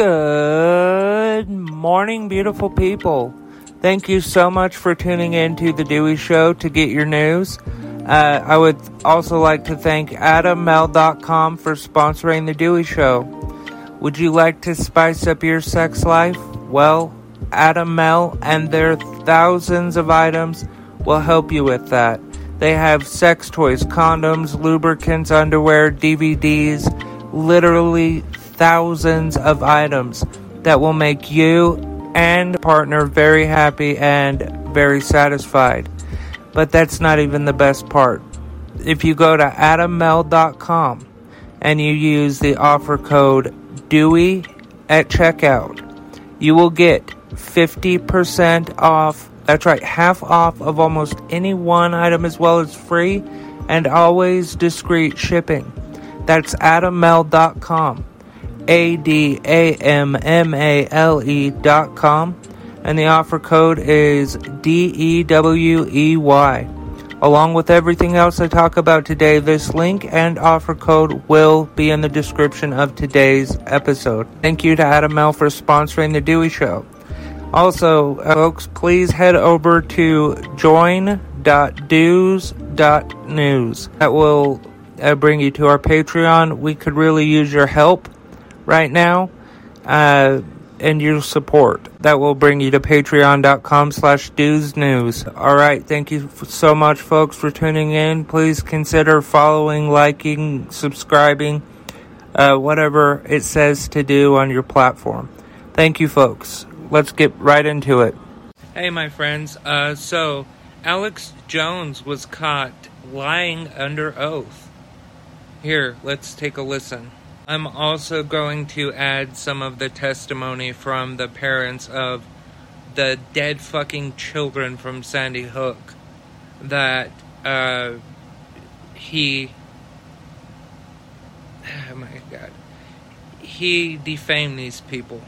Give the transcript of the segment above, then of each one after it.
Good morning, beautiful people. Thank you so much for tuning in to The Dewey Show to get your news. Uh, I would also like to thank AdamMale.com for sponsoring The Dewey Show. Would you like to spice up your sex life? Well, Adam Male and their thousands of items will help you with that. They have sex toys, condoms, lubricants, underwear, DVDs, literally thousands of items that will make you and partner very happy and very satisfied. But that's not even the best part. If you go to adammale.com and you use the offer code DEWEY at checkout, you will get 50% off. That's right, half off of almost any one item as well as free and always discreet shipping. That's adammale.com. A D A M M A L E dot com. And the offer code is D E W E Y. Along with everything else I talk about today, this link and offer code will be in the description of today's episode. Thank you to Adam Male for sponsoring The Dewey Show. Also, uh, folks, please head over to join.dews.news. That will uh, bring you to our Patreon. We could really use your help right now uh, and your support. That will bring you to patreon.com slash news. All right, thank you so much, folks, for tuning in. Please consider following, liking, subscribing, uh, whatever it says to do on your platform. Thank you, folks let's get right into it. Hey, my friends. Uh, so, Alex Jones was caught lying under oath. Here, let's take a listen. I'm also going to add some of the testimony from the parents of the dead fucking children from Sandy Hook that uh, he. Oh my god. He defamed these people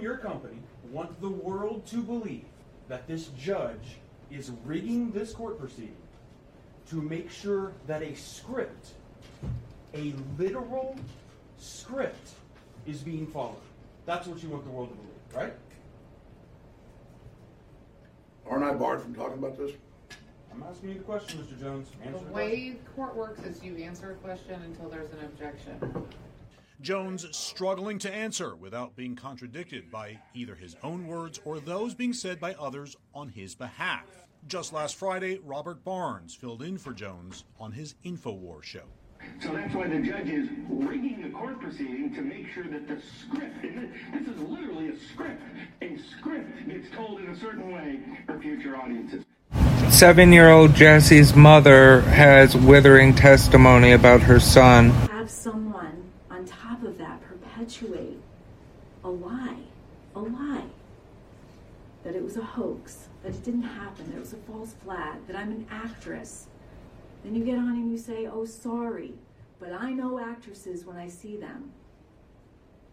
your company want the world to believe that this judge is rigging this court proceeding to make sure that a script, a literal script, is being followed. That's what you want the world to believe, right? Aren't I barred from talking about this? I'm asking you the question, Mr. Jones. Answer the way court works is you answer a question until there's an objection. Jones struggling to answer without being contradicted by either his own words or those being said by others on his behalf. Just last Friday, Robert Barnes filled in for Jones on his InfoWars show. So that's why the judge is rigging the court proceeding to make sure that the script, this is literally a script, a script gets told in a certain way for future audiences. Seven year old Jesse's mother has withering testimony about her son. Have someone on top of that perpetuate a lie, a lie. That it was a hoax, that it didn't happen, that it was a false flag, that I'm an actress. Then you get on and you say, oh, sorry, but I know actresses when I see them.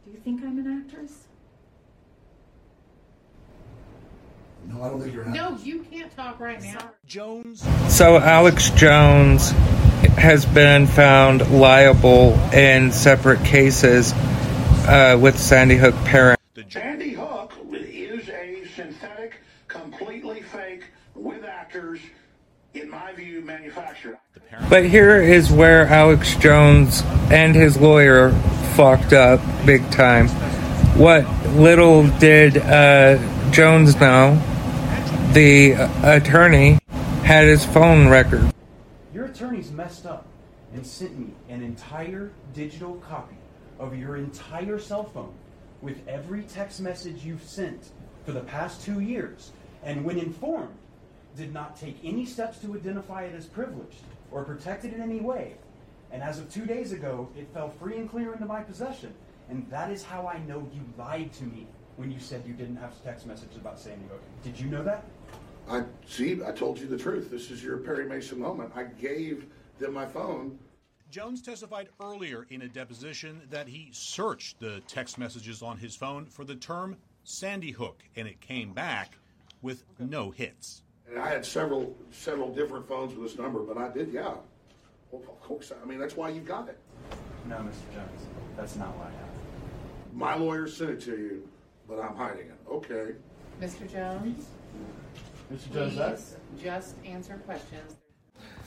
Do you think I'm an actress? No, I don't think you're an No, you can't talk right now. Jones. So Alex Jones has been found liable in separate cases uh, with Sandy Hook parents. The Sandy Hook is a synthetic, completely fake, with actors, in my view, manufactured. But here is where Alex Jones and his lawyer fucked up big time. What little did uh, Jones know, the attorney had his phone record Your attorneys messed up and sent me an entire digital copy of your entire cell phone with every text message you've sent for the past two years, and when informed, did not take any steps to identify it as privileged or protect it in any way. And as of two days ago, it fell free and clear into my possession. And that is how I know you lied to me when you said you didn't have text messages about Sandy Hook. Did you know that? I see. I told you the truth. This is your Perry Mason moment. I gave them my phone. Jones testified earlier in a deposition that he searched the text messages on his phone for the term Sandy Hook, and it came back with no hits. And I had several several different phones with this number, but I did, yeah. Well, of course. I mean, that's why you got it. No, Mr. Jones, that's not what I have. My lawyer sent it to you, but I'm hiding it. Okay. Mr. Jones, Mr. Jones, that please just answer questions.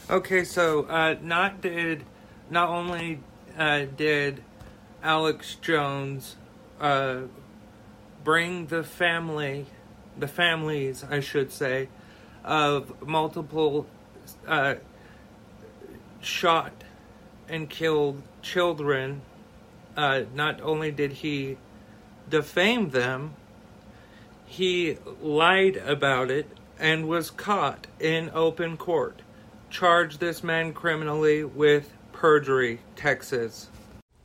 Okay, so uh, not did not only uh, did Alex Jones uh, bring the family, the families, I should say, of multiple uh, shot and killed children. Uh, not only did he defame them, he lied about it and was caught in open court. Charged this man criminally with perjury, Texas.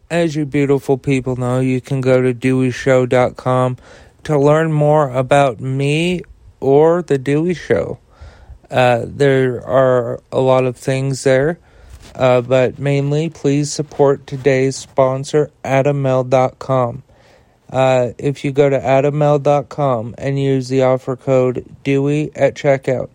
As you beautiful people know, you can go to DeweyShow.com to learn more about me or The Dewey Show. Uh, there are a lot of things there, uh, but mainly please support today's sponsor, AdamMale.com. Uh, if you go to AdamMale.com and use the offer code Dewey at checkout,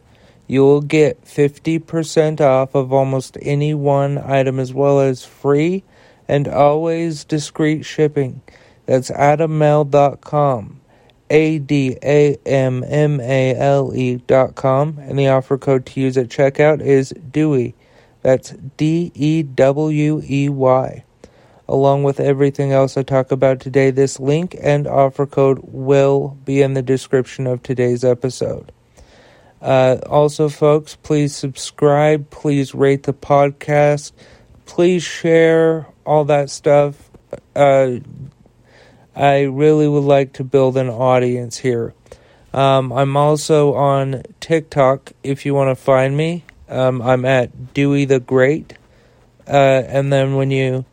you will get 50% off of almost any one item as well as free and always discreet shipping. That's AdamMale.com. A D A M M A L E dot com, and the offer code to use at checkout is Dewey. That's D E W E Y. Along with everything else I talk about today, this link and offer code will be in the description of today's episode. Uh, also, folks, please subscribe, please rate the podcast, please share all that stuff. Uh, I really would like to build an audience here. Um, I'm also on TikTok if you want to find me. Um, I'm at Dewey the Great. Uh, and then when you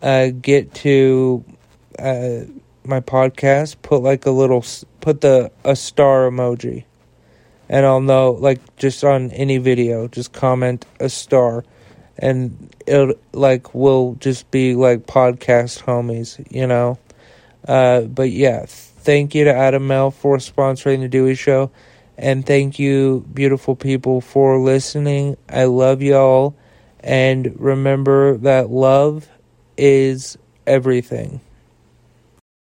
uh, get to uh, my podcast, put like a little, put the a star emoji. And I'll know, like, just on any video, just comment a star. And it, like, will just be like podcast homies, you know? Uh, but yeah, thank you to Adam Male for sponsoring the Dewey Show. And thank you, beautiful people, for listening. I love y'all. And remember that love is everything.